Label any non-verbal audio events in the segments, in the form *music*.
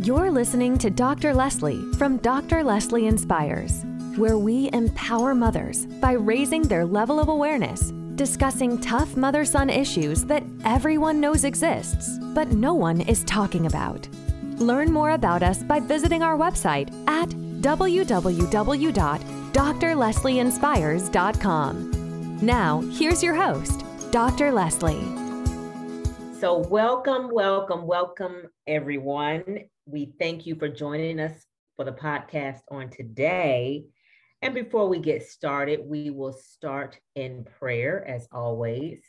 You're listening to Dr. Leslie from Dr. Leslie Inspires, where we empower mothers by raising their level of awareness, discussing tough mother son issues that everyone knows exists, but no one is talking about. Learn more about us by visiting our website at www.drleslieinspires.com. Now, here's your host, Dr. Leslie. So, welcome, welcome, welcome, everyone. We thank you for joining us for the podcast on today. And before we get started, we will start in prayer as always.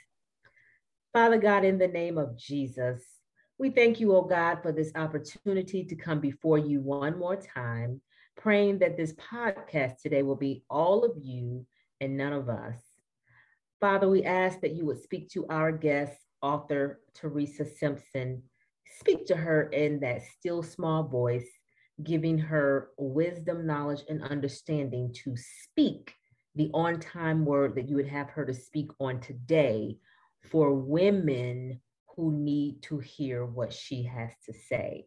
Father God, in the name of Jesus, we thank you, oh God, for this opportunity to come before you one more time, praying that this podcast today will be all of you and none of us. Father, we ask that you would speak to our guest, author Teresa Simpson. Speak to her in that still small voice, giving her wisdom, knowledge, and understanding to speak the on time word that you would have her to speak on today for women who need to hear what she has to say.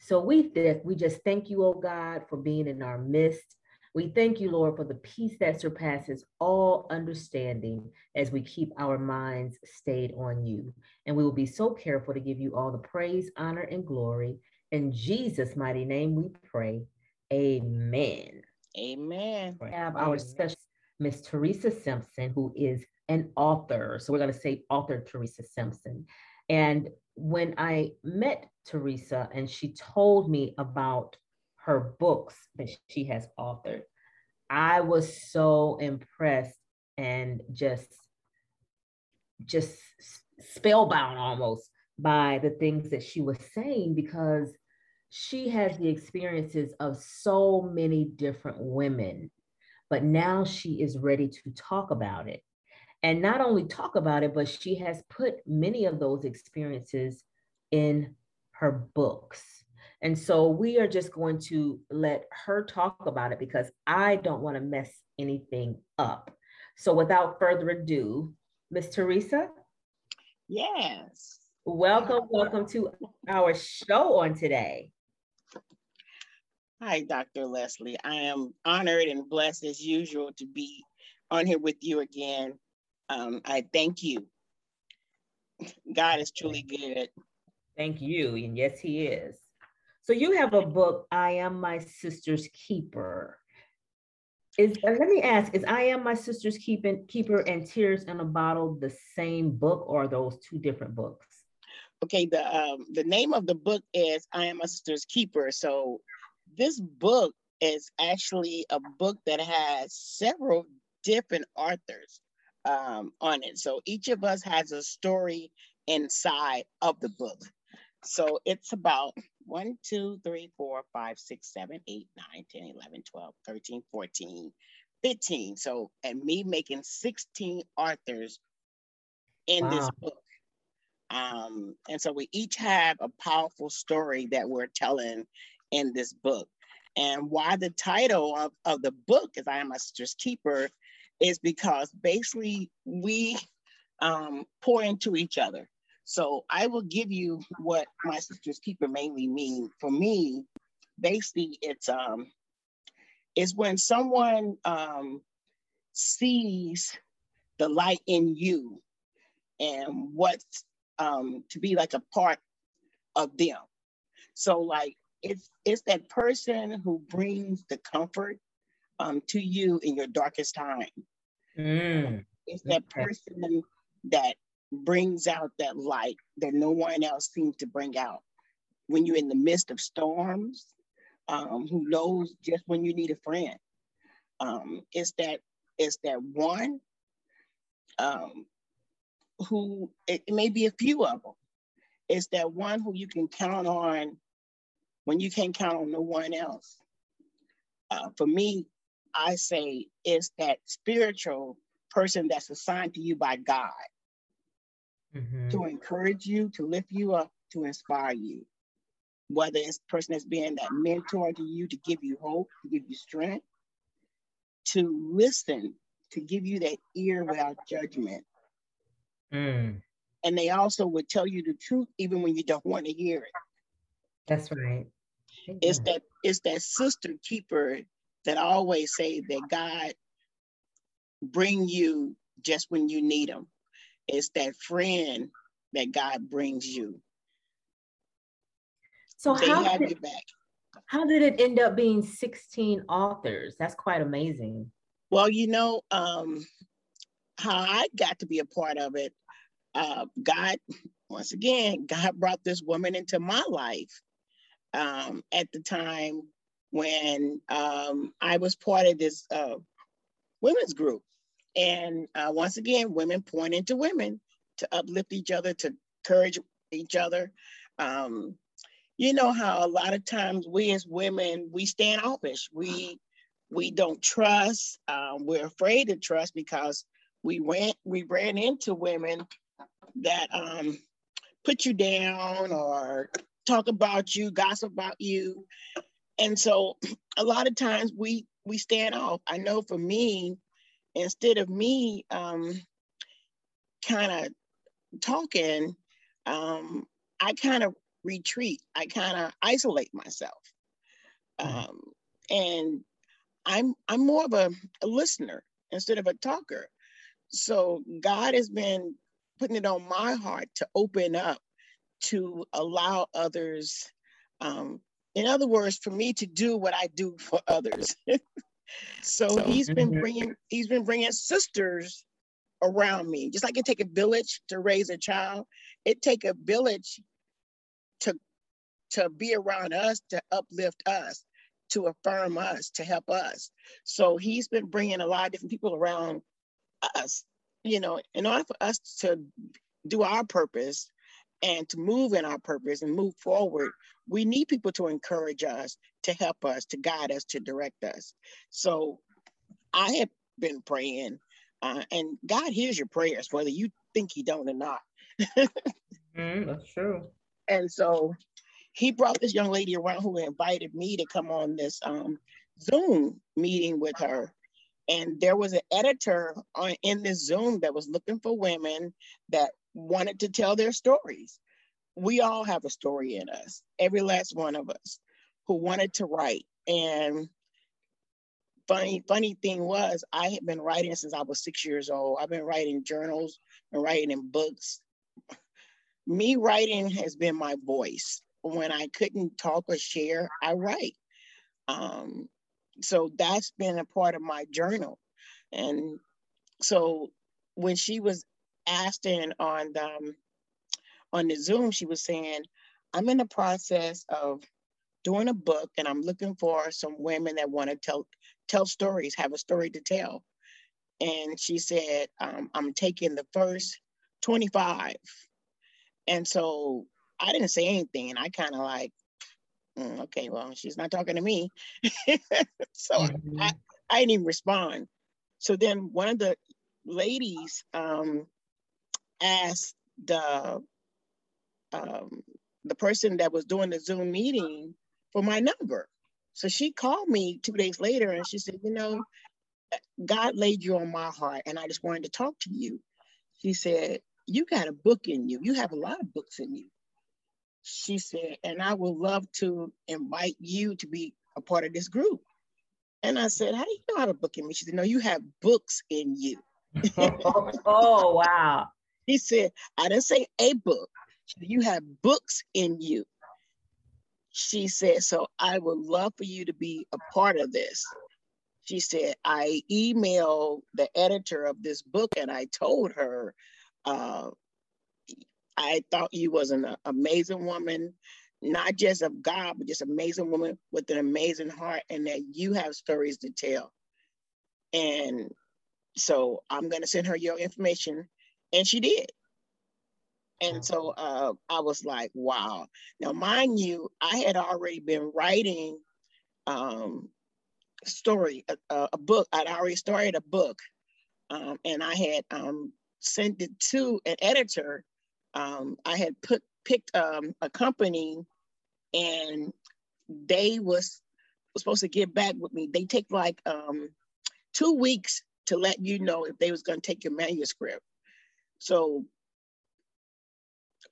So we th- we just thank you, oh God, for being in our midst. We thank you, Lord, for the peace that surpasses all understanding as we keep our minds stayed on you. And we will be so careful to give you all the praise, honor, and glory. In Jesus' mighty name we pray. Amen. Amen. We have our special Miss Teresa Simpson, who is an author. So we're going to say author Teresa Simpson. And when I met Teresa and she told me about her books that she has authored, I was so impressed and just just spellbound almost by the things that she was saying because she has the experiences of so many different women but now she is ready to talk about it and not only talk about it, but she has put many of those experiences in her books. And so we are just going to let her talk about it because I don't want to mess anything up. So without further ado, Miss Teresa. Yes. Welcome, welcome to our show on today. Hi, Dr. Leslie. I am honored and blessed as usual to be on here with you again um, I thank you. God is truly good. Thank you. And yes, He is. So you have a book, I Am My Sister's Keeper. Is uh, let me ask, is I Am My Sister's Keeping Keeper and Tears in a Bottle the same book or those two different books? Okay, the um, the name of the book is I Am My Sister's Keeper. So this book is actually a book that has several different authors um, on it. So each of us has a story inside of the book. So it's about 1, 2, 3, 4, 5, 6, 7, 8, 9, 10, 11, 12, 13, 14, 15. So, and me making 16 authors in wow. this book. Um, and so we each have a powerful story that we're telling in this book. And why the title of, of the book is I Am a Sister's Keeper is because basically we um, pour into each other. So I will give you what my sister's keeper mainly mean. For me, basically it's um it's when someone um sees the light in you and what's um to be like a part of them. So like it's it's that person who brings the comfort um, to you in your darkest time. Mm. It's that person that brings out that light that no one else seems to bring out. When you're in the midst of storms, um, who knows just when you need a friend. Um, it's that it's that one um, who it, it may be a few of them. It's that one who you can count on when you can't count on no one else. Uh, for me, I say is that spiritual person that's assigned to you by God mm-hmm. to encourage you, to lift you up, to inspire you. Whether it's the person that's being that mentor to you to give you hope, to give you strength, to listen, to give you that ear without judgment. Mm. And they also would tell you the truth even when you don't want to hear it. That's right. It's that it's that sister keeper that I always say that God bring you just when you need them. It's that friend that God brings you. So they how have did. How did it end up being 16 authors? That's quite amazing. Well, you know, um, how I got to be a part of it, uh, God, once again, God brought this woman into my life um, at the time when um, I was part of this uh, women's group. And uh, once again, women point into women to uplift each other, to encourage each other. Um, you know how a lot of times we as women we standoffish. We we don't trust. Um, we're afraid to trust because we went we ran into women that um, put you down or talk about you, gossip about you. And so *clears throat* a lot of times we we stand off. I know for me, instead of me um, kind of talking, um, I kind of retreat. I kind of isolate myself. Mm-hmm. Um, and I'm I'm more of a, a listener instead of a talker. So God has been putting it on my heart to open up to allow others um, in other words for me to do what i do for others *laughs* so, so, he's been mm-hmm. bringing he's been bringing sisters around me just like it take a village to raise a child it take a village to to be around us to uplift us to affirm us to help us so he's been bringing a lot of different people around us you know in order for us to do our purpose and to move in our purpose and move forward, we need people to encourage us, to help us, to guide us, to direct us. So I have been praying, uh, and God hears your prayers, whether you think He don't or not. mm, that's true. And so he brought this young lady around who invited me to come on this um, Zoom meeting with her. And there was an editor on, in this Zoom that was looking for women that wanted to tell their stories. We all have a story in us, every last one of us who wanted to write. And funny, funny thing was, I had been writing since I was six years old. I've been writing journals and writing in books. Me writing has been my voice. When I couldn't talk or share, I write. Um, so that's been a part of my journal. And so when she was Ashton on the, um, on the Zoom, she was saying, I'm in the process of doing a book and I'm looking for some women that want to tell tell stories, have a story to tell. And she said, um, I'm taking the first 25. And so I didn't say anything. And I kind of like, mm, okay, well, she's not talking to me. *laughs* so mm-hmm. I, I didn't even respond. So then one of the ladies um, asked the um, the person that was doing the Zoom meeting for my number. So she called me two days later and she said, you know, God laid you on my heart and I just wanted to talk to you. She said, you got a book in you. You have a lot of books in you. She said, and I would love to invite you to be a part of this group. And I said, how do you know how to book in me? She said, no, you have books in you. *laughs* oh, wow. He said, I didn't say a book. You have books in you. She said, so I would love for you to be a part of this. She said, I emailed the editor of this book and I told her, uh, I thought you was an amazing woman, not just of God, but just amazing woman with an amazing heart and that you have stories to tell. And so I'm going to send her your information and she did. And so uh, I was like, wow. Now, mind you, I had already been writing um, story, a, a, book. I'd already started a book, um, and I had um, sent it to an editor. Um, I had put picked um, a company, and they was, was supposed to get back with me. They take like um, two weeks to let you know if they was going to take your manuscript. So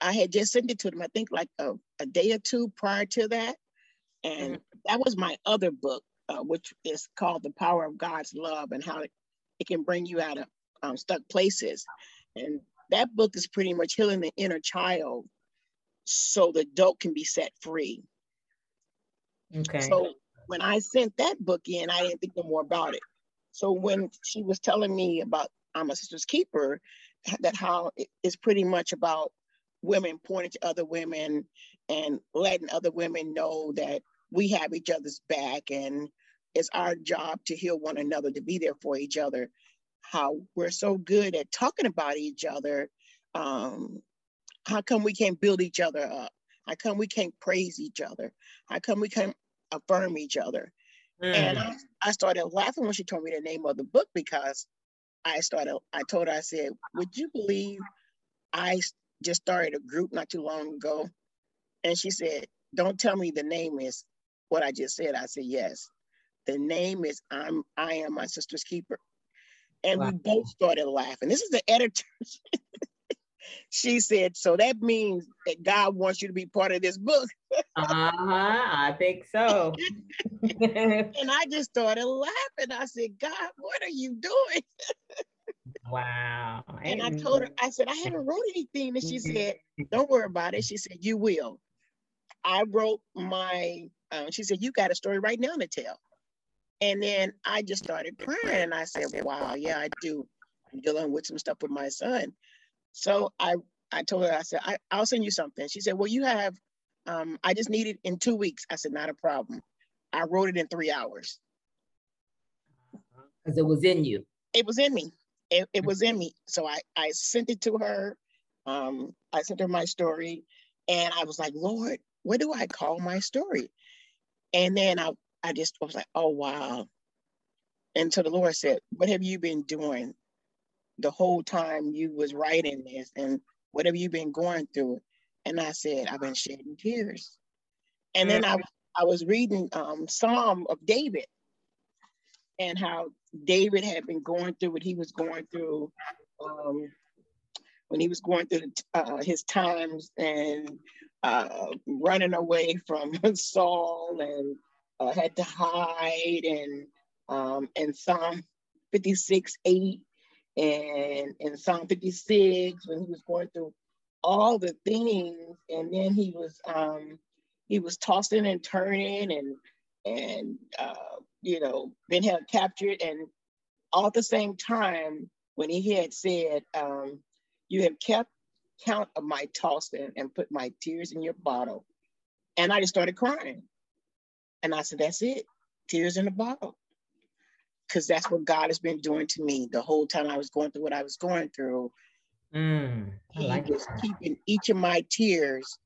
I had just sent it to them, I think like a, a day or two prior to that. And mm-hmm. that was my other book, uh, which is called The Power of God's Love and how it, it can bring you out of um, stuck places. And that book is pretty much healing the inner child so the adult can be set free. Okay. So when I sent that book in, I didn't think no more about it. So when she was telling me about I'm a sister's keeper, that how it's pretty much about women pointing to other women and letting other women know that we have each other's back and it's our job to heal one another, to be there for each other. How we're so good at talking about each other. Um, how come we can't build each other up? How come we can't praise each other? How come we can't affirm each other? Mm. And I, I started laughing when she told me the name of the book because I started, I told her, I said, Would you believe I just started a group not too long ago? And she said, Don't tell me the name is what I just said. I said, Yes. The name is I'm I am my sister's keeper. And wow. we both started laughing. This is the editor. *laughs* she said, So that means that God wants you to be part of this book. uh-huh. I think so. *laughs* and I just started laughing. I said, God, what are you doing? *laughs* wow. And I told her, I said, I *laughs* haven't wrote anything. And she mm-hmm. said, Don't worry about it. She said, You will. I wrote my, uh, she said, You got a story right now to tell. And then I just started crying. And I said, Wow, yeah, I do. I'm dealing with some stuff with my son. So I I told her, I said, I, I'll send you something. She said, Well, you have, um, I just need it in two weeks. I said, Not a problem. I wrote it in three hours. Because it was in you. It was in me. It, it was in me. So I, I sent it to her. Um, I sent her my story and I was like, Lord, what do I call my story? And then I, I just was like, oh, wow. And so the Lord said, what have you been doing the whole time you was writing this and what have you been going through? And I said, I've been shedding tears. And then I, I was reading um, Psalm of David and how David had been going through what he was going through um, when he was going through uh, his times and uh, running away from *laughs* Saul and uh, had to hide and um, and Psalm 56, 8 and in Psalm 56 when he was going through all the things. And then he was um, he was tossing and turning and and uh, you know been held captured and all at the same time when he had said um, you have kept count of my tossing and put my tears in your bottle and i just started crying and i said that's it tears in the bottle because that's what god has been doing to me the whole time i was going through what i was going through mm, he like was that. keeping each of my tears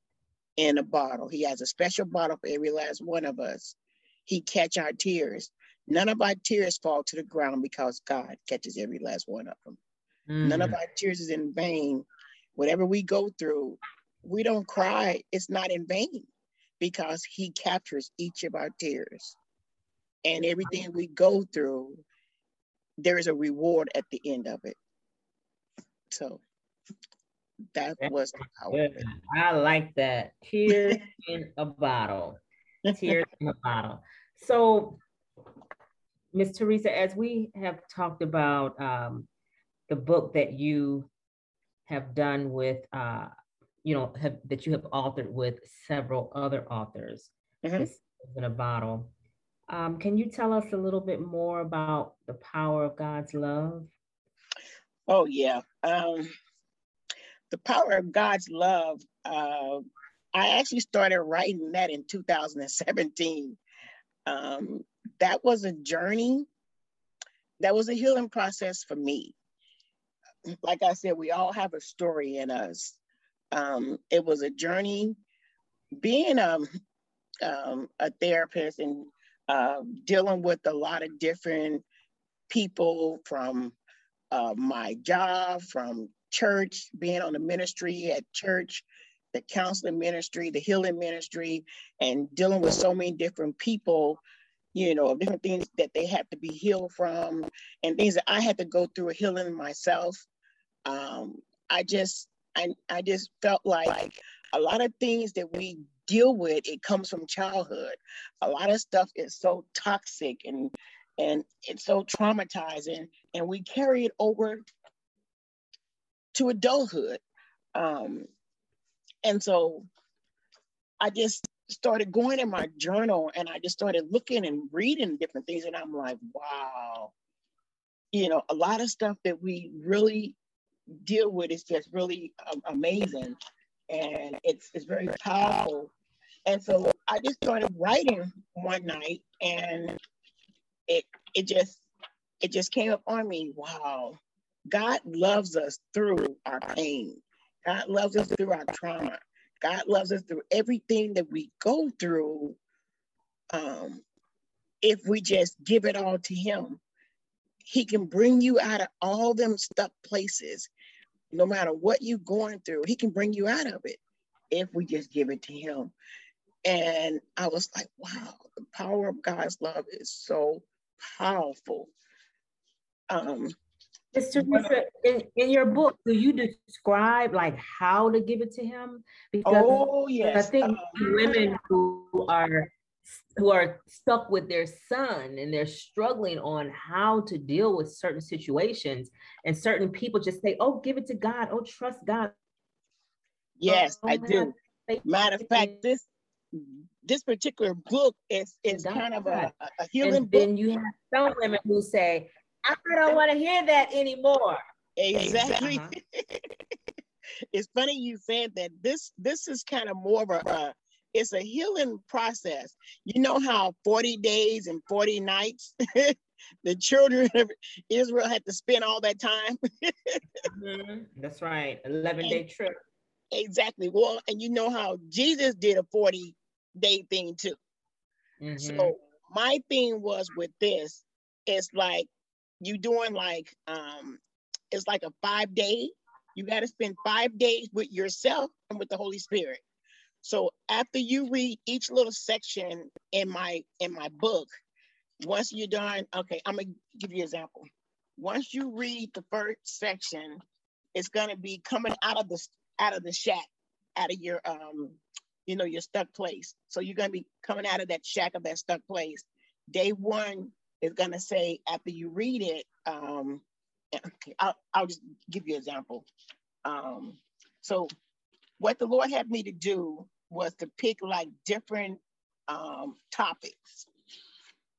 in a bottle. He has a special bottle for every last one of us. He catch our tears. None of our tears fall to the ground because God catches every last one of them. Mm. None of our tears is in vain. Whatever we go through, we don't cry. It's not in vain because he captures each of our tears. And everything we go through, there is a reward at the end of it. So that was I like that. Tears *laughs* in a bottle. Tears in a bottle. So, Miss Teresa, as we have talked about um, the book that you have done with, uh, you know, have, that you have authored with several other authors, mm-hmm. in a bottle. Um, can you tell us a little bit more about the power of God's love? Oh yeah. Um, the power of God's love. Uh, I actually started writing that in 2017. Um, that was a journey. That was a healing process for me. Like I said, we all have a story in us. Um, it was a journey. Being a, um, um, a therapist and uh, dealing with a lot of different people from uh, my job, from church, being on the ministry at church, the counseling ministry, the healing ministry, and dealing with so many different people, you know, different things that they have to be healed from, and things that I had to go through healing myself. Um, I just, I, I just felt like a lot of things that we deal with, it comes from childhood. A lot of stuff is so toxic and and it's so traumatizing, and we carry it over to adulthood. Um, and so I just started going in my journal and I just started looking and reading different things. And I'm like, wow, you know, a lot of stuff that we really deal with is just really um, amazing. And it's, it's very powerful. And so I just started writing one night and it, it just, it just came up on me. Wow. God loves us through our pain. God loves us through our trauma. God loves us through everything that we go through. Um, if we just give it all to Him, He can bring you out of all them stuck places. No matter what you're going through, He can bring you out of it if we just give it to Him. And I was like, wow, the power of God's love is so powerful. Um, Mr. in, in your book, do you describe like how to give it to him? Because oh yes, I think um, women who are who are stuck with their son and they're struggling on how to deal with certain situations, and certain people just say, "Oh, give it to God. Oh, trust God." Yes, oh, I do. Matter of fact, this this particular book is is kind of a, a healing and book. Then you have some women who say, I don't want to hear that anymore. Exactly. Uh-huh. *laughs* it's funny you said that. This this is kind of more of a uh, it's a healing process. You know how 40 days and 40 nights *laughs* the children of Israel had to spend all that time. mm-hmm. That's right. 11 day trip. Exactly. Well, and you know how Jesus did a 40 day thing too. Mm-hmm. So my thing was with this, it's like you doing like um it's like a five day you got to spend five days with yourself and with the holy spirit. So after you read each little section in my in my book once you're done okay i'm gonna give you an example. Once you read the first section it's gonna be coming out of the out of the shack out of your um you know your stuck place. So you're gonna be coming out of that shack of that stuck place. Day one is going to say after you read it, um, *clears throat* I'll, I'll just give you an example. Um, so what the Lord had me to do was to pick like different um, topics.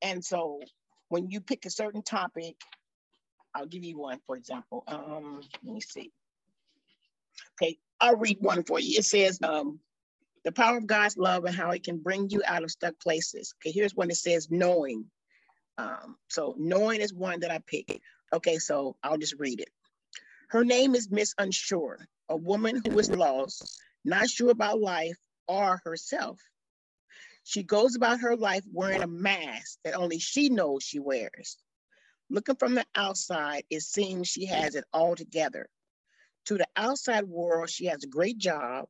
And so when you pick a certain topic, I'll give you one, for example. Um, let me see. Okay, I'll read one for you. It says, um, the power of God's love and how it can bring you out of stuck places. Okay, here's one that says knowing. Um, so knowing is one that I pick. Okay, so I'll just read it. Her name is Miss Unsure, a woman who is lost, not sure about life or herself. She goes about her life wearing a mask that only she knows she wears. Looking from the outside, it seems she has it all together. To the outside world, she has a great job,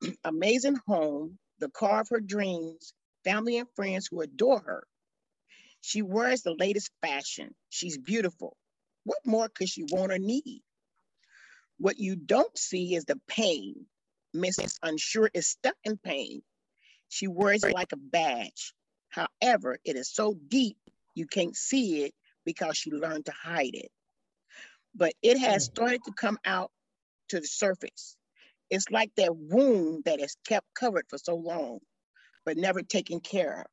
*clears throat* amazing home, the car of her dreams, family and friends who adore her. She wears the latest fashion. She's beautiful. What more could she want or need? What you don't see is the pain. Mrs. Unsure is stuck in pain. She wears it like a badge. However, it is so deep you can't see it because she learned to hide it. But it has hmm. started to come out to the surface. It's like that wound that is kept covered for so long, but never taken care of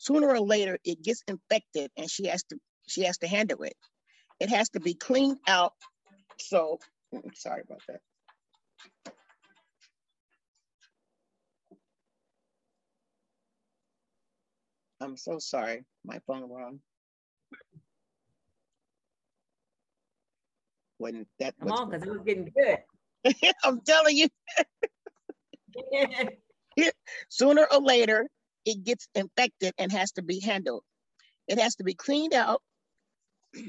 sooner or later it gets infected and she has to she has to handle it. It has to be cleaned out. So mm, sorry about that. I'm so sorry. My phone wrong. When that Come on, because it was getting good. *laughs* I'm telling you. *laughs* *laughs* Sooner or later, it gets infected and has to be handled. It has to be cleaned out *clears throat*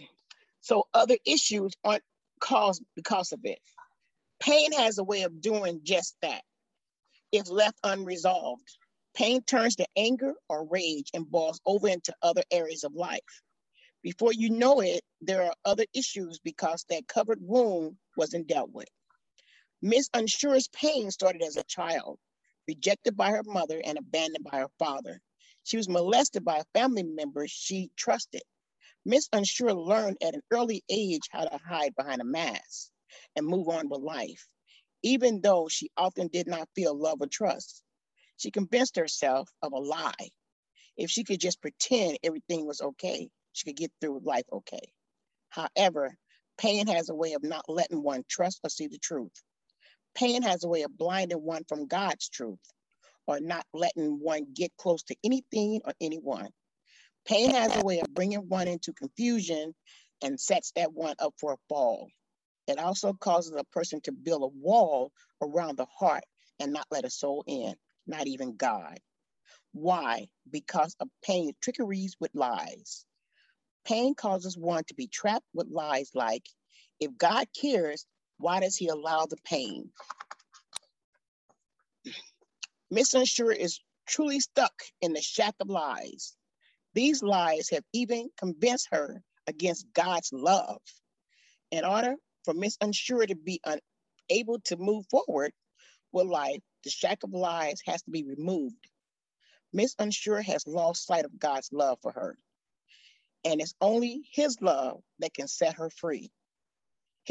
so other issues aren't caused because of it. Pain has a way of doing just that. If left unresolved, pain turns to anger or rage and boils over into other areas of life. Before you know it, there are other issues because that covered wound wasn't dealt with. Miss Unsure's pain started as a child. Rejected by her mother and abandoned by her father. She was molested by a family member she trusted. Miss Unsure learned at an early age how to hide behind a mask and move on with life, even though she often did not feel love or trust. She convinced herself of a lie. If she could just pretend everything was okay, she could get through life okay. However, pain has a way of not letting one trust or see the truth. Pain has a way of blinding one from God's truth or not letting one get close to anything or anyone. Pain has a way of bringing one into confusion and sets that one up for a fall. It also causes a person to build a wall around the heart and not let a soul in, not even God. Why? Because of pain, trickeries with lies. Pain causes one to be trapped with lies like, if God cares, why does he allow the pain? Miss Unsure is truly stuck in the shack of lies. These lies have even convinced her against God's love. In order for Miss Unsure to be unable to move forward with life, the shack of lies has to be removed. Miss Unsure has lost sight of God's love for her. And it's only his love that can set her free.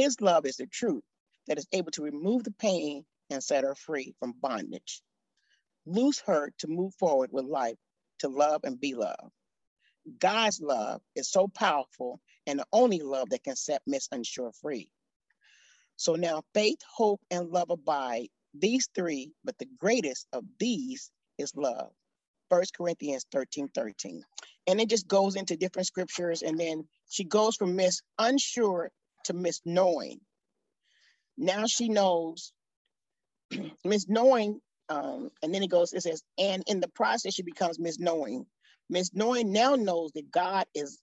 His love is the truth that is able to remove the pain and set her free from bondage. Loose her to move forward with life, to love and be loved. God's love is so powerful and the only love that can set Miss Unsure free. So now faith, hope, and love abide, these three, but the greatest of these is love. First Corinthians 13, 13. And it just goes into different scriptures. And then she goes from Miss Unsure to Miss Knowing. Now she knows, *clears throat* Miss Knowing, um, and then it goes, it says, and in the process, she becomes Miss Knowing. Miss Knowing now knows that God is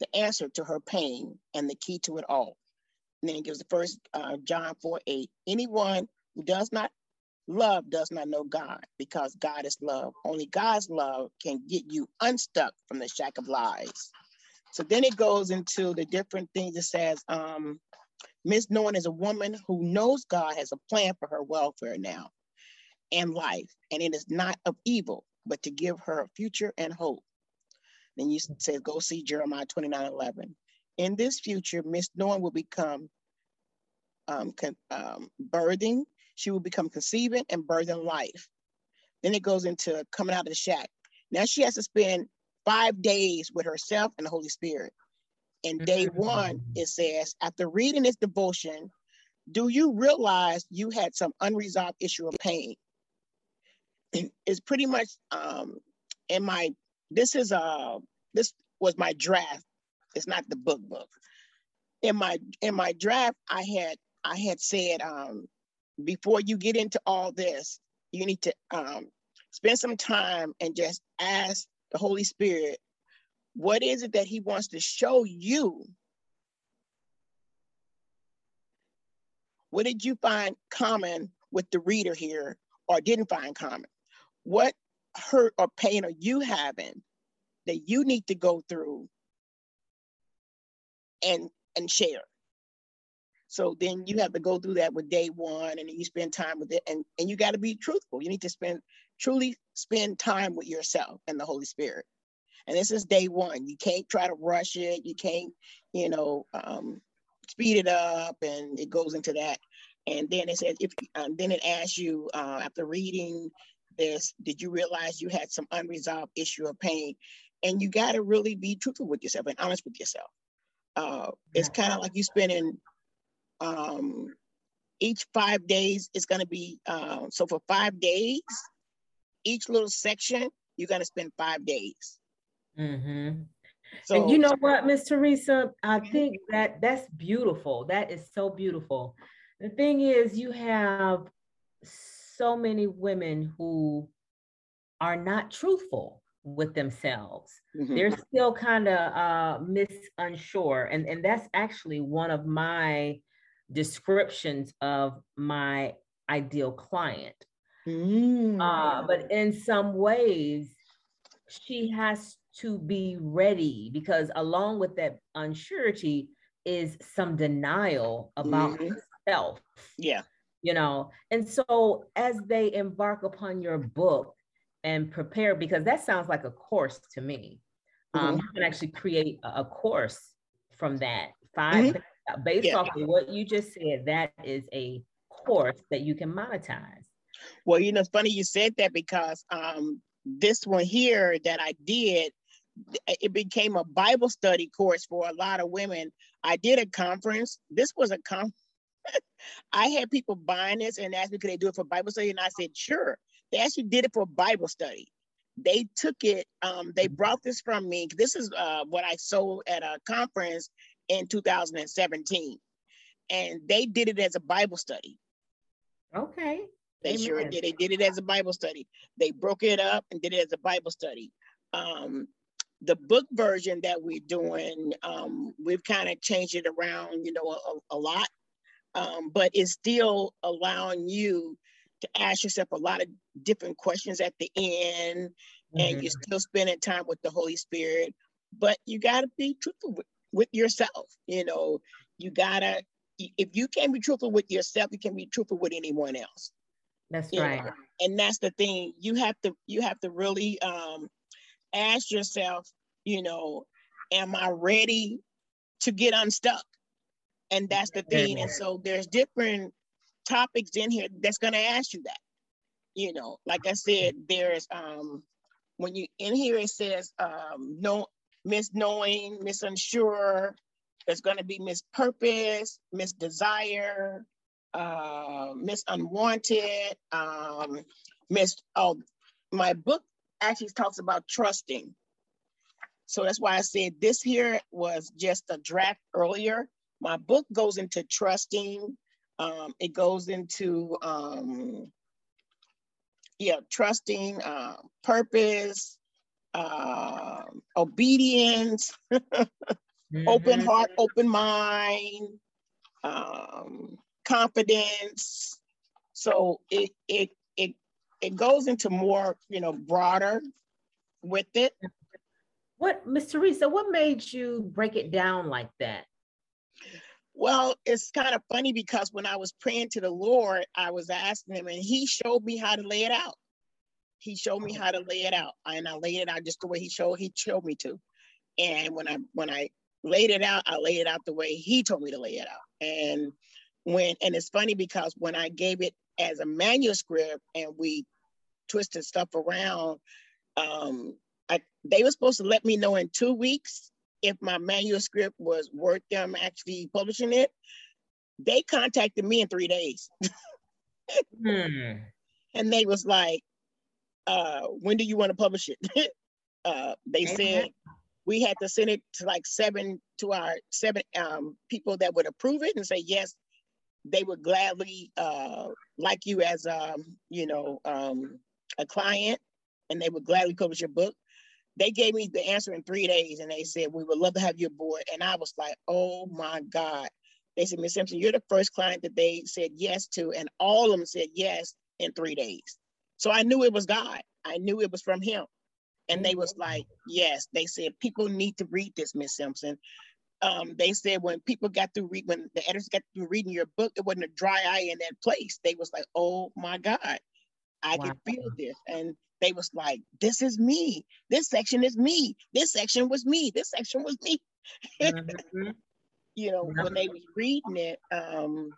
the answer to her pain and the key to it all. And then it gives the first uh, John 4 8. Anyone who does not love does not know God because God is love. Only God's love can get you unstuck from the shack of lies. So then it goes into the different things. It says, um, Miss Knowing is a woman who knows God has a plan for her welfare now and life, and it is not of evil, but to give her a future and hope. Then you say, go see Jeremiah 29 11. In this future, Miss Knowing will become um, con- um, birthing, she will become conceiving and birthing life. Then it goes into coming out of the shack. Now she has to spend five days with herself and the Holy Spirit. In day mm-hmm. one, it says, after reading this devotion, do you realize you had some unresolved issue of pain? It's pretty much um, in my, this is, uh, this was my draft. It's not the book book. In my, in my draft, I had, I had said, um, before you get into all this, you need to um, spend some time and just ask the Holy Spirit, what is it that He wants to show you? What did you find common with the reader here or didn't find common? What hurt or pain are you having that you need to go through and and share? So then you have to go through that with day one and you spend time with it and, and you got to be truthful. You need to spend truly spend time with yourself and the Holy Spirit. And this is day one. You can't try to rush it. You can't, you know, um, speed it up and it goes into that. And then it says, if um, then it asks you uh, after reading this, did you realize you had some unresolved issue of pain? And you got to really be truthful with yourself and honest with yourself. Uh, it's kind of like you spending um, each five days is going to be uh, so for five days each little section you're going to spend five days mm-hmm. so, and you know what miss teresa i mm-hmm. think that that's beautiful that is so beautiful the thing is you have so many women who are not truthful with themselves mm-hmm. they're still kind of uh Miss Unsure and and that's actually one of my descriptions of my ideal client. Mm. Uh, but in some ways, she has to be ready because along with that unsurety is some denial about mm-hmm. herself. Yeah. you know. And so as they embark upon your book and prepare, because that sounds like a course to me. Um, mm-hmm. Um, you can actually create a, a course from that 5 mm-hmm. based yeah. off of what you just said. That is a course that you can monetize. Well, you know, it's funny you said that because um, this one here that I did, it became a Bible study course for a lot of women. I did a conference. This was a conference. *laughs* I had people buying this and asked me, could they do it for Bible study? And I said, sure. They actually did it for Bible study. They took it, um, they brought this from me. This is uh, what I sold at a conference in 2017. And they did it as a Bible study. Okay. They Amen. sure did. They did it as a Bible study. They broke it up and did it as a Bible study. Um, the book version that we're doing, um, we've kind of changed it around, you know, a, a lot, um, but it's still allowing you to ask yourself a lot of different questions at the end, mm-hmm. and you're still spending time with the Holy Spirit. But you got to be truthful with, with yourself. You know, you gotta if you can't be truthful with yourself, you can be truthful with anyone else. That's you right. Know? And that's the thing. You have to you have to really um, ask yourself, you know, am I ready to get unstuck? And that's the thing. And so there's different topics in here that's going to ask you that. You know, like I said, there's um when you in here it says um no Miss Knowing, misunsure, there's going to be Miss Purpose, Miss Desire, uh, Miss Unwanted, um, Miss. Oh, my book actually talks about trusting. So that's why I said this here was just a draft earlier. My book goes into trusting. Um, it goes into um, yeah, trusting, uh, purpose, uh, obedience. mm-hmm. *laughs* open heart, open mind, um, confidence. So it it it it goes into more, you know, broader with it. What, Miss Teresa, what made you break it down like that? Well, it's kind of funny because when I was praying to the Lord, I was asking him and he showed me how to lay it out. He showed me how to lay it out. And I laid it out just the way he showed he showed me to. And when I when I laid it out, I laid it out the way he told me to lay it out. And when and it's funny because when I gave it as a manuscript and we twisted stuff around, um, I, they were supposed to let me know in two weeks if my manuscript was worth them actually publishing it. They contacted me in three days. *laughs* hmm. And they was like, uh, when do you want to publish it? *laughs* uh, they said we had to send it to like seven to our seven um, people that would approve it and say yes they would gladly uh, like you as um, you know um, a client and they would gladly publish your book. They gave me the answer in three days and they said we would love to have you aboard. And i was like oh my god. They said miss simpson you're the first client that they said yes to and all of them said yes in three days. So i knew it was god. I knew it was from him. And they was like, yes, they said people need to read this, Miss Simpson. Um, they said when people got through read when the editors got through reading your book, it wasn't a dry eye in that place. They was like, oh my God, I wow. can feel this. And they was like, this is me. This section is me. This section was me. This section was me. Mm-hmm. *laughs* you know, when they was reading it, um,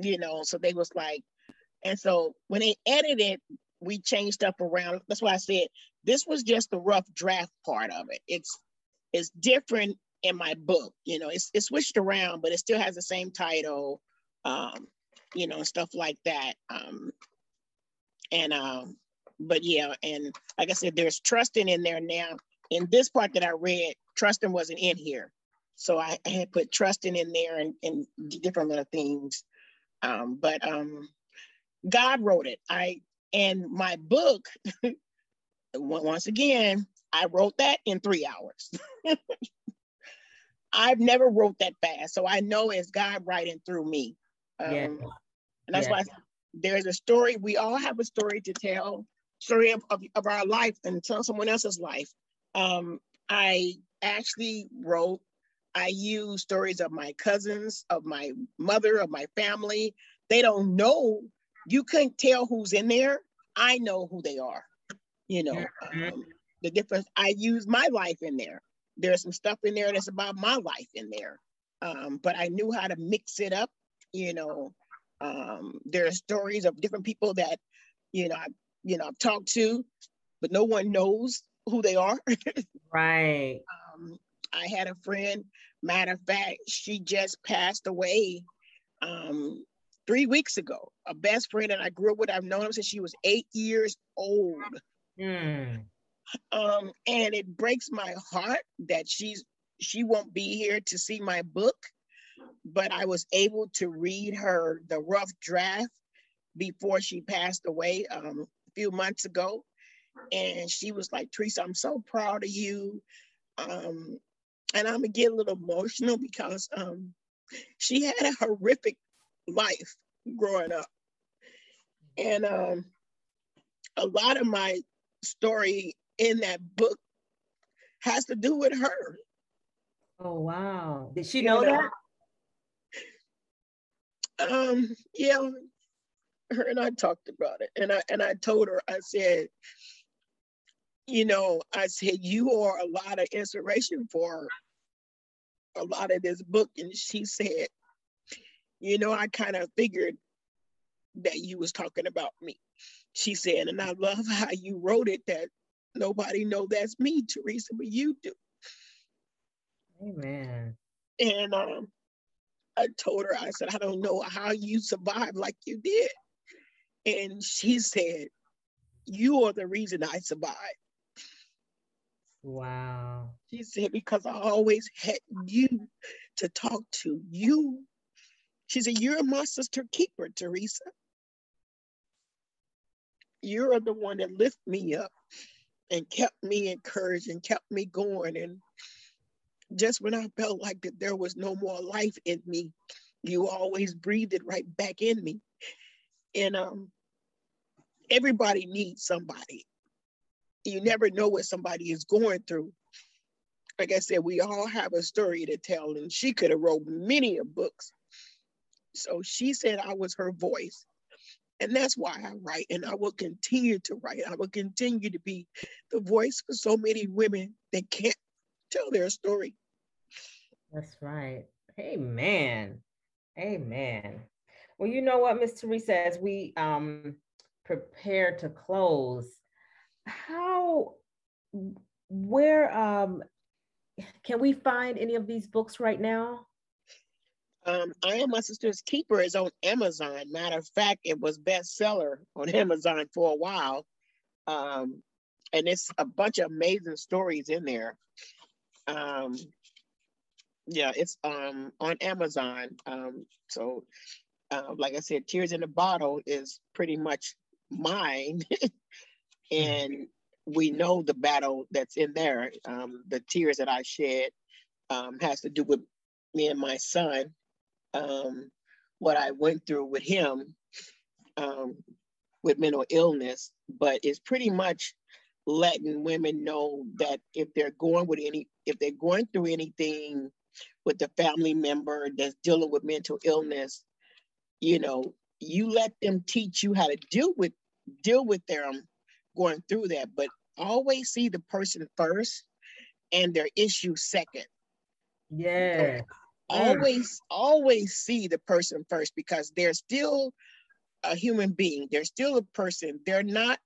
you know, so they was like, and so when they edited, we changed stuff around. That's why I said this was just the rough draft part of it. It's it's different in my book. You know, it's it's switched around, but it still has the same title, um, you know, and stuff like that. Um, and um, but yeah, and like I said, there's trusting in there now. In this part that I read, trusting wasn't in here. So I, I had put trusting in there and, and different little things. Um, but um, God wrote it. I and my book *laughs* once again, I wrote that in three hours. *laughs* I've never wrote that fast, so I know it's God writing through me. Um, yeah. And that's yeah. why there's a story. We all have a story to tell, story of, of, of our life and tell someone else's life. Um, I actually wrote, I use stories of my cousins, of my mother, of my family, they don't know. You couldn't tell who's in there. I know who they are. You know, mm-hmm. um, the difference. I use my life in there. There's some stuff in there that's about my life in there. Um, but I knew how to mix it up. You know, um, there are stories of different people that, you know, I, you know, I've talked to, but no one knows who they are. *laughs* right. Um, I had a friend, matter of fact, she just passed away um, three weeks ago. A best friend that I grew up with, I've known him since she was eight years old. Mm. Um, and it breaks my heart that she's she won't be here to see my book, but I was able to read her the rough draft before she passed away um, a few months ago. And she was like, Teresa, I'm so proud of you. Um, and I'm gonna get a little emotional because um, she had a horrific life growing up. And um, a lot of my story in that book has to do with her. Oh wow. Did she know, you know that? Um, yeah, her and I talked about it. And I and I told her, I said, you know, I said, you are a lot of inspiration for a lot of this book. And she said, you know, I kind of figured that you was talking about me. She said, and I love how you wrote it that nobody know that's me, Teresa, but you do. Amen. And um, I told her, I said, I don't know how you survived like you did. And she said, You are the reason I survived. Wow. She said, Because I always had you to talk to. You. She said, You're my sister keeper, Teresa. You're the one that lift me up and kept me encouraged and kept me going. And just when I felt like that there was no more life in me, you always breathed it right back in me. And um, everybody needs somebody. You never know what somebody is going through. Like I said, we all have a story to tell, and she could have wrote many of books. So she said I was her voice. And that's why I write, and I will continue to write. I will continue to be the voice for so many women that can't tell their story. That's right. Amen. Amen. Well, you know what, Miss Teresa, as we um, prepare to close, how, where um, can we find any of these books right now? Um, I Am My Sister's Keeper is on Amazon. Matter of fact, it was bestseller on *laughs* Amazon for a while. Um, and it's a bunch of amazing stories in there. Um, yeah, it's um, on Amazon. Um, so, uh, like I said, Tears in the Bottle is pretty much mine. *laughs* and we know the battle that's in there. Um, the tears that I shed um, has to do with me and my son um, what I went through with him um, with mental illness, but it's pretty much letting women know that if they're going with any, if they're going through anything with a family member that's dealing with mental illness, you know, you let them teach you how to deal with deal with them going through that, but always see the person first and their issue second. Yeah. Mm. Mm. always always see the person first because they're still a human being. They're still a person. They're not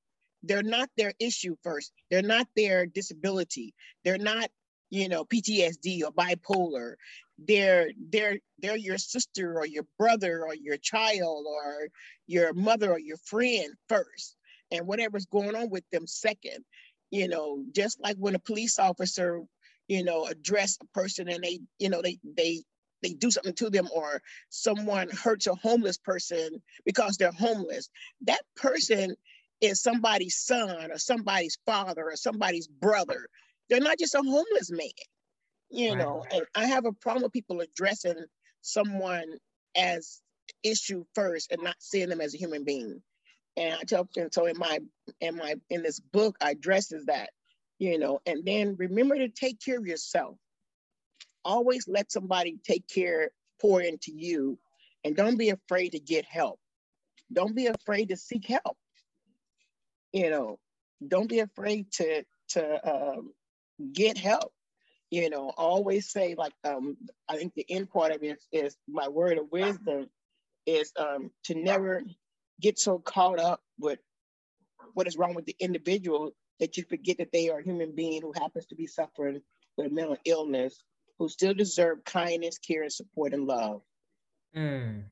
they're not their issue first. They're not their disability. They're not you know ptsd or bipolar. They're they're they're your sister or your brother or your child or your mother or your friend first. And whatever's going on with them second you know just like when a police officer you know address a person and they you know they they they do something to them or someone hurts a homeless person because they're homeless. That person is somebody's son or somebody's father or somebody's brother. They're not just a homeless man you right. know and i have a problem with people addressing someone as issue first and not seeing them as a human being. And i tell and so in my in my in this book i addresses that you know and then remember to take care of yourself always let somebody take care, pour into you And don't be afraid to get help. Don't be afraid to seek help. You know, don't be afraid to to um, get help. You know, always say like um, I think the end part of it is, is my word of wisdom is um, to never get so caught up with what is wrong with the individual that you forget that they are a human being who happens to be suffering with a mental illness, who still deserve kindness, care, and support and love. Mm.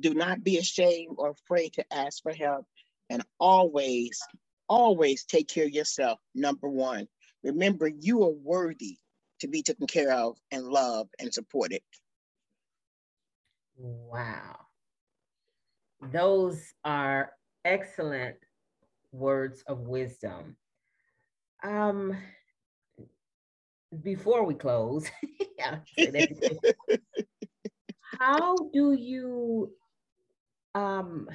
Do not be ashamed or afraid to ask for help, and always, always take care of yourself. Number one, remember you are worthy to be taken care of and loved and supported. Wow. Those are excellent words of wisdom. Um, before we close, *laughs* *laughs* how do you um,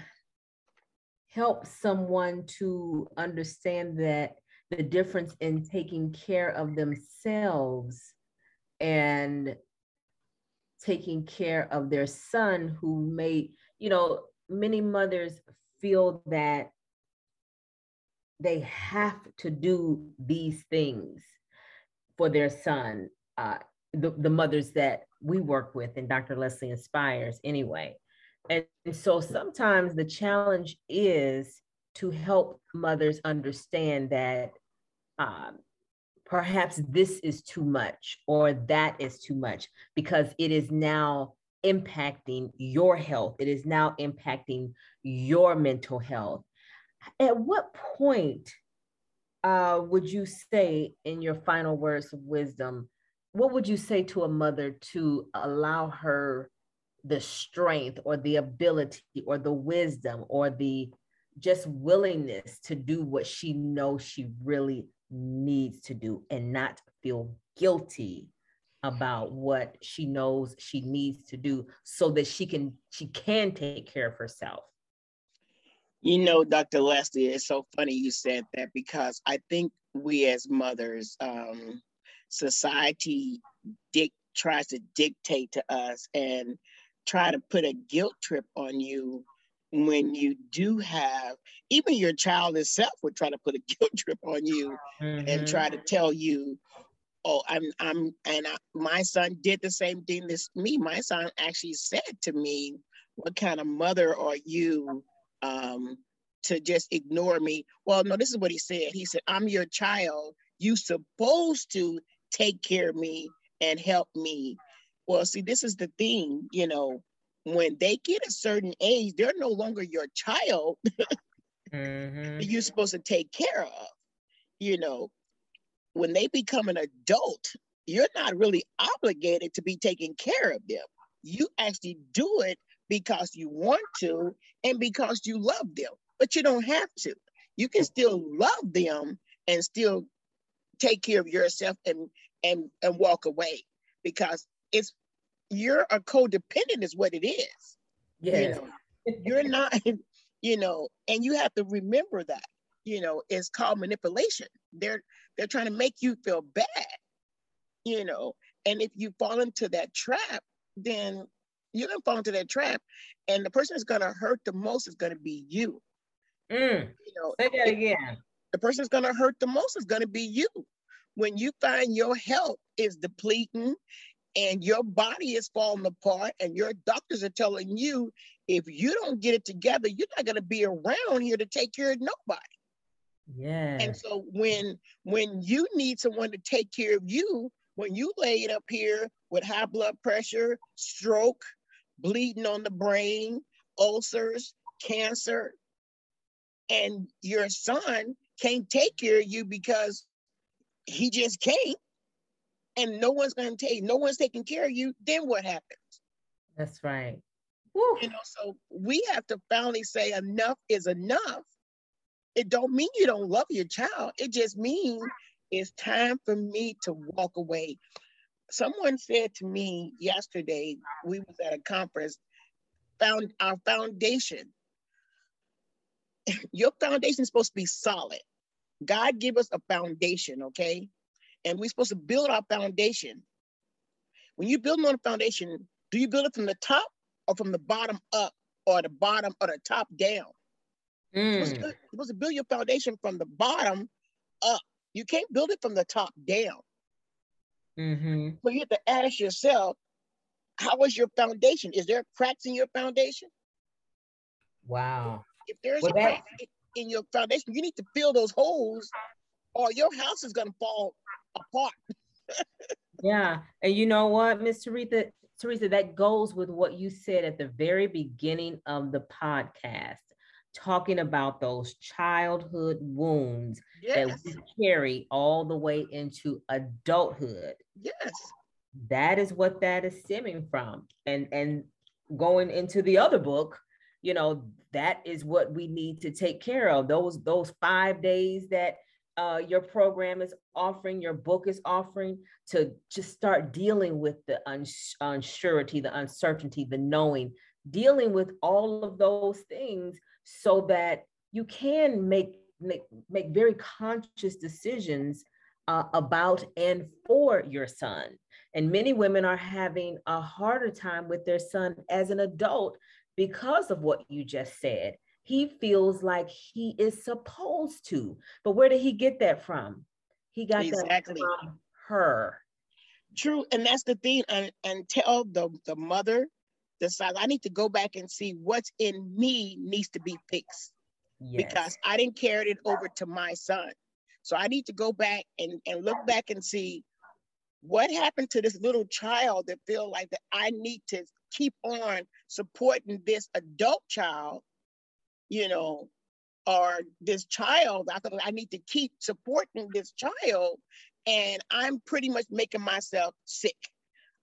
help someone to understand that the difference in taking care of themselves and taking care of their son who may, you know, many mothers feel that they have to do these things for their son, uh, the, the mothers that we work with and Dr. Leslie inspires anyway. And, and so sometimes the challenge is to help mothers understand that um, perhaps this is too much or that is too much because it is now impacting your health. It is now impacting your mental health. At what point uh, would you say, in your final words of wisdom, what would you say to a mother to allow her the strength or the ability or the wisdom or the just willingness to do what she knows she really needs to do and not feel guilty about what she knows she needs to do so that she can she can take care of herself you know dr leslie it's so funny you said that because i think we as mothers um, society dic- tries to dictate to us and try to put a guilt trip on you when you do have even your child itself would try to put a *laughs* guilt trip on you mm-hmm. and try to tell you oh i'm i'm and I, my son did the same thing this me my son actually said to me what kind of mother are you um to just ignore me. Well no this is what he said. He said i'm your child. You supposed to take care of me and help me. Well see this is the thing you know when they get a certain age they're no longer your child *laughs* mm-hmm. you're supposed to take care of you know. When they become an adult, you're not really obligated to be taking care of them. You actually do it because you want to and because you love them, but you don't have to. You can still love them and still take care of yourself and and and walk away because it's you're a codependent is what it is. Yeah. You know, you're not, *laughs* you know, and you have to remember that, you know, it's called manipulation. They're they're trying to make you feel bad, you know. And if you fall into that trap, then you're gonna fall into that trap, and the person that's gonna hurt the most is gonna be you. Mm. You know, say that again. The person that's gonna hurt the most is gonna be you. When you find your health is depleting and your body is falling apart, and your doctors are telling you if you don't get it together, you're not gonna be around here to take care of nobody. Yeah. And so when when you need someone to take care of you, when you lay it up here with high blood pressure, stroke, bleeding on the brain, ulcers, cancer, and your son can't take care of you because he just can't, and no one's going to take, no one's taking care of you, then what happens? That's right. Woo. You know, so we have to finally say enough is enough it don't mean you don't love your child. It just means it's time for me to walk away. Someone said to me yesterday, we was at a conference, found our foundation. *laughs* Your foundation is supposed to be solid. God give us a foundation, okay? And we're supposed to build our foundation. When you build on a foundation, do you build it from the top or from the bottom up or the bottom or the top down. Mm. You're, supposed to, you're supposed to build your foundation from the bottom up. You can't build it from the top down. Mm-hmm. So you have to ask yourself, how is your foundation? Is there cracks in your foundation? Wow. If there's Well, a that- crack in your foundation, you need to fill those holes or your house is gonna fall apart. *laughs* Yeah. And you know what, Miss Teresa, Teresa, that goes with what you said at the very beginning of the podcast, talking about those childhood wounds Yes, that we carry all the way into adulthood. yes. That is what that is stemming from. And and going into the other book, you know, that is what we need to take care of. Those those five days that uh, your program is offering, your book is offering, to just start dealing with the uns- unsurety, the uncertainty, the knowing, dealing with all of those things so that you can make make, make very conscious decisions uh, about and for your son. And many women are having a harder time with their son as an adult because of what you just said. He feels like he is supposed to. But where did he get that from? He got Exactly. that from her. True, and that's the thing. And, and tell the the mother, decide I need to go back and see what's in me needs to be fixed Yes. because I didn't carry it over to my son. So I need to go back and, and look back and see what happened to this little child that feel like that I need to keep on supporting this adult child, you know, or this child. I thought I need to keep supporting this child, and I'm pretty much making myself sick.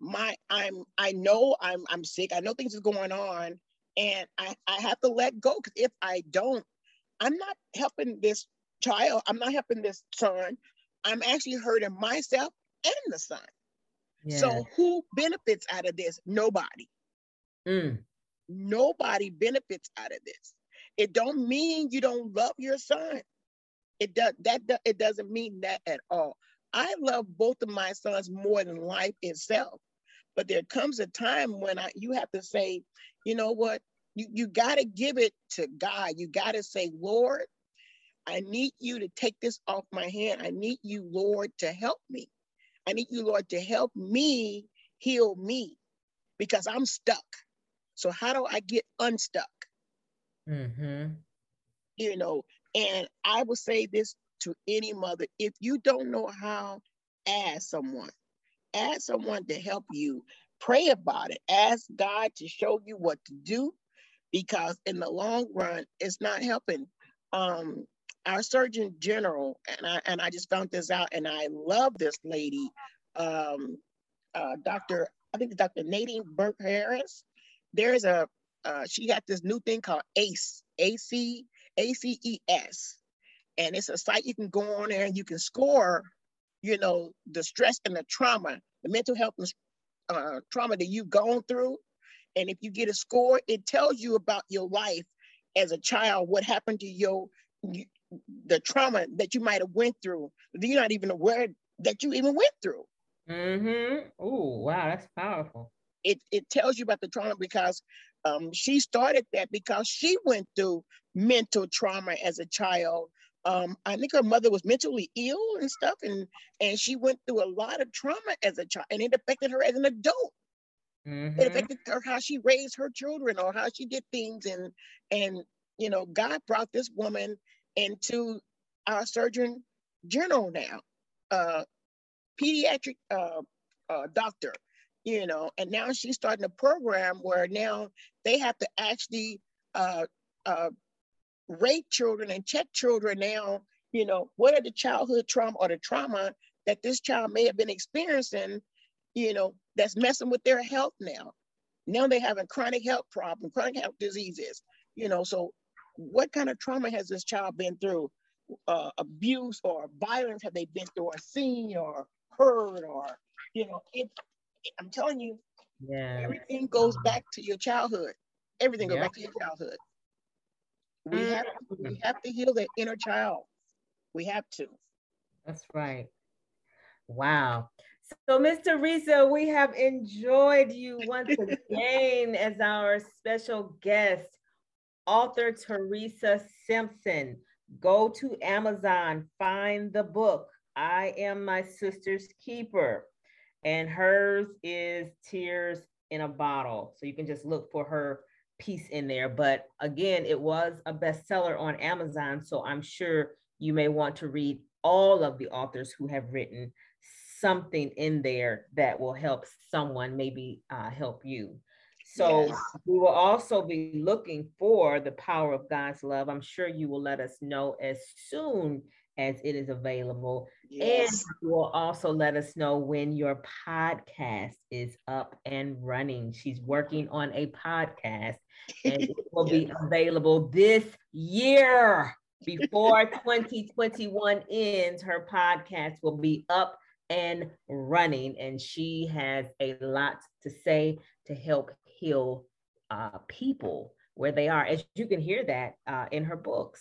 My I'm I know I'm I'm sick. I know things is going on, and I I have to let go because if I don't, I'm not helping this child. I'm not helping this son. I'm actually hurting myself and the son. Yes. So who benefits out of this? Nobody. Mm, Nobody benefits out of this. It don't mean you don't love your son. It does that do- it doesn't mean that at all. I love both of my sons more than life itself. But there comes a time when I you have to say, you know what? You you got to give it to God. You got to say, Lord, I need you to take this off my hand. I need you, Lord, to help me. I need you, Lord, to help me heal me because I'm stuck. So how do I get unstuck? Mm-hmm. You know, and I will say this to any mother: if you don't know how, ask someone. Ask someone to help you. Pray about it. Ask God to show you what to do, because in the long run, it's not helping. Um, our Surgeon General, and I and I just found this out, and I love this lady, um, uh, Dr. I think Dr. Nadine Burke Harris. There's a uh, she got this new thing called ACE, A C A C E S, and it's a site you can go on there and you can score, you know, the stress and the trauma, the mental health and uh, trauma that you've gone through, and if you get a score, it tells you about your life as a child, what happened to your you, the trauma that you might have went through that you're not even aware that you even went through. Mm-hmm. Oh, wow, that's powerful. It it tells you about the trauma because um, she started that because she went through mental trauma as a child. Um, I think her mother was mentally ill and stuff, and and she went through a lot of trauma as a child, and it affected her as an adult. It Mhm. affected her how she raised her children or how she did things, and and you know God brought this woman into our Surgeon General now, uh, pediatric uh, uh, doctor, you know, and now she's starting a program where now they have to actually uh, uh, rate children and check children now, you know, what are the childhood trauma or the trauma that this child may have been experiencing, you know, that's messing with their health now. Now they're having chronic health problems, chronic health diseases, you know, so what kind of trauma has this child been through? Uh, abuse or violence have they been through or seen or heard or, you know, it, I'm telling you, Yeah. everything goes back to your childhood. Everything goes Yeah. back to your childhood. We Mm. have we have to heal the inner child. We have to. That's right. Wow. So, Ms. Teresa, we have enjoyed you *laughs* once again as our special guest, author Teresa Simpson. Go to Amazon, find the book, I Am My Sister's Keeper. And hers is Tears in a Bottle. So you can just look for her piece in there. But again, it was a bestseller on Amazon. So I'm sure you may want to read all of the authors who have written something in there that will help someone, maybe uh, help you. So yes. we will also be looking for the power of God's love. I'm sure you will let us know as soon as it is available. Yes. And you will also let us know when your podcast is up and running. She's working on a podcast and it *laughs* will be available this year. Before *laughs* 2021 ends, her podcast will be up and running. And she has a lot to say to help heal uh, people where they are, as you can hear that uh, in her books.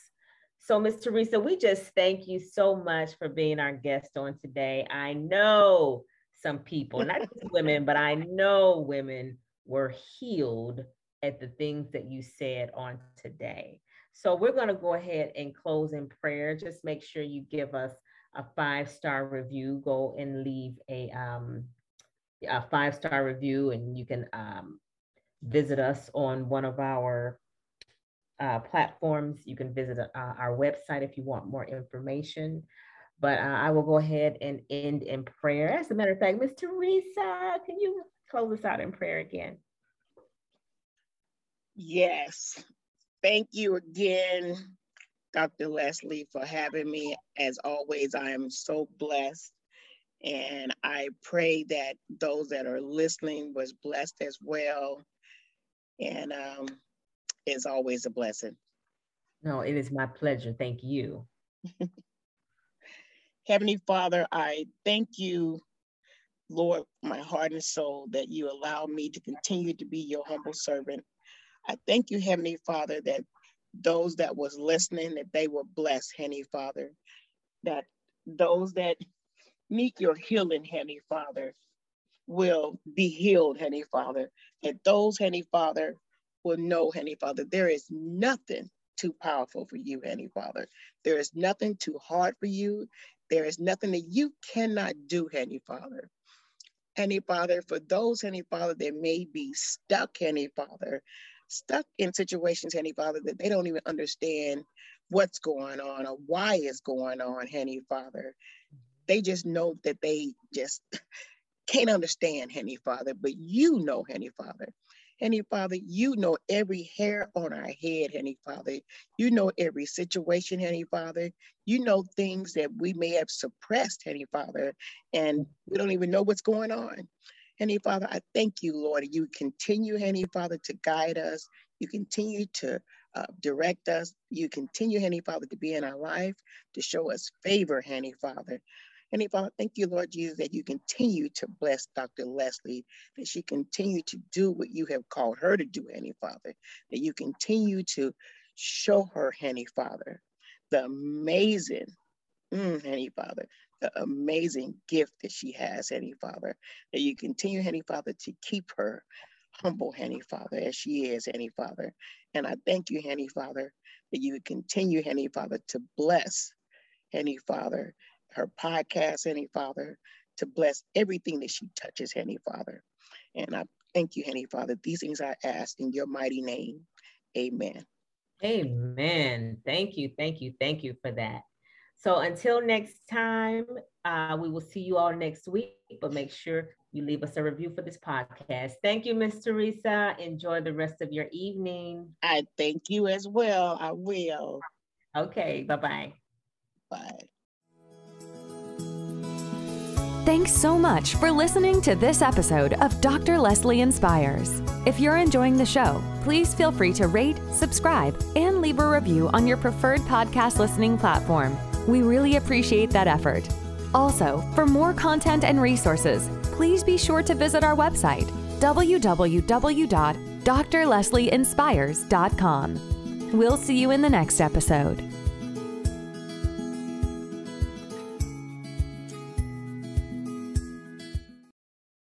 So, Ms. Teresa, we just thank you so much for being our guest on today. I know some people, not just *laughs* women, but I know women were healed at the things that you said on today. So, we're going to go ahead and close in prayer. Just make sure you give us a five star review. Go and leave a, um, a five star review, and you can um, visit us on one of our uh, platforms. You can visit uh, our website if you want more information. But uh, I will go ahead and end in prayer. As a matter of fact, Miss Teresa, can you close us out in prayer again? Yes. Thank you again, Dr. Leslie, for having me. As always, I am so blessed. And I pray that those that are listening was blessed as well. And um, is always a blessing. No, it is my pleasure. Thank you. *laughs* Heavenly Father, I thank you, Lord, my heart and soul, that you allow me to continue to be your humble servant. I thank you, Heavenly Father, that those that was listening, that they were blessed, Heavenly Father, that those that need your healing, Heavenly Father, will be healed, Heavenly Father. That those, Heavenly Father, will know, Heavenly Father, there is nothing too powerful for you, Heavenly Father. There is nothing too hard for you. There is nothing that you cannot do, Heavenly Father. Heavenly Father, for those, Heavenly Father, that may be stuck, Heavenly Father, stuck in situations, Heavenly Father, that they don't even understand what's going on or why it's going on, Heavenly Father. They just know that they just *laughs* can't understand, Heavenly Father, but you know, Heavenly Father. Henny Father, you know every hair on our head, Henny Father. You know every situation, Henny Father. You know things that we may have suppressed, Henny Father, and we don't even know what's going on. Henny Father, I thank you, Lord. You continue, Henny Father, to guide us. You continue to uh, direct us. You continue, Henny Father, to be in our life, to show us favor, Henny Father. And Father, thank you, Lord Jesus, that you continue to bless Dr. Leslie, that she continue to do what you have called her to do, Henny Father, that you continue to show her, Henny Father, the amazing, mm, Henny Father, the amazing gift that she has, Henny Father, that you continue, Henny Father, to keep her humble, Henny Father, as she is, Henny Father. And I thank you, Henny Father, that you continue, Henny Father, to bless Henny Father, her podcast, Henny Father, to bless everything that she touches, Henny Father. And I thank you, Henny Father. These things I ask in your mighty name. Amen. Amen. Thank you, thank you, thank you for that. So until next time, uh, we will see you all next week, but make sure you leave us a review for this podcast. Thank you, Miss Teresa. Enjoy the rest of your evening. I thank you as well. I will. Okay, bye-bye. Bye. Thanks so much for listening to this episode of Dr. Leslie Inspires. If you're enjoying the show, please feel free to rate, subscribe, and leave a review on your preferred podcast listening platform. We really appreciate that effort. Also, for more content and resources, please be sure to visit our website, www.drleslieinspires.com. We'll see you in the next episode.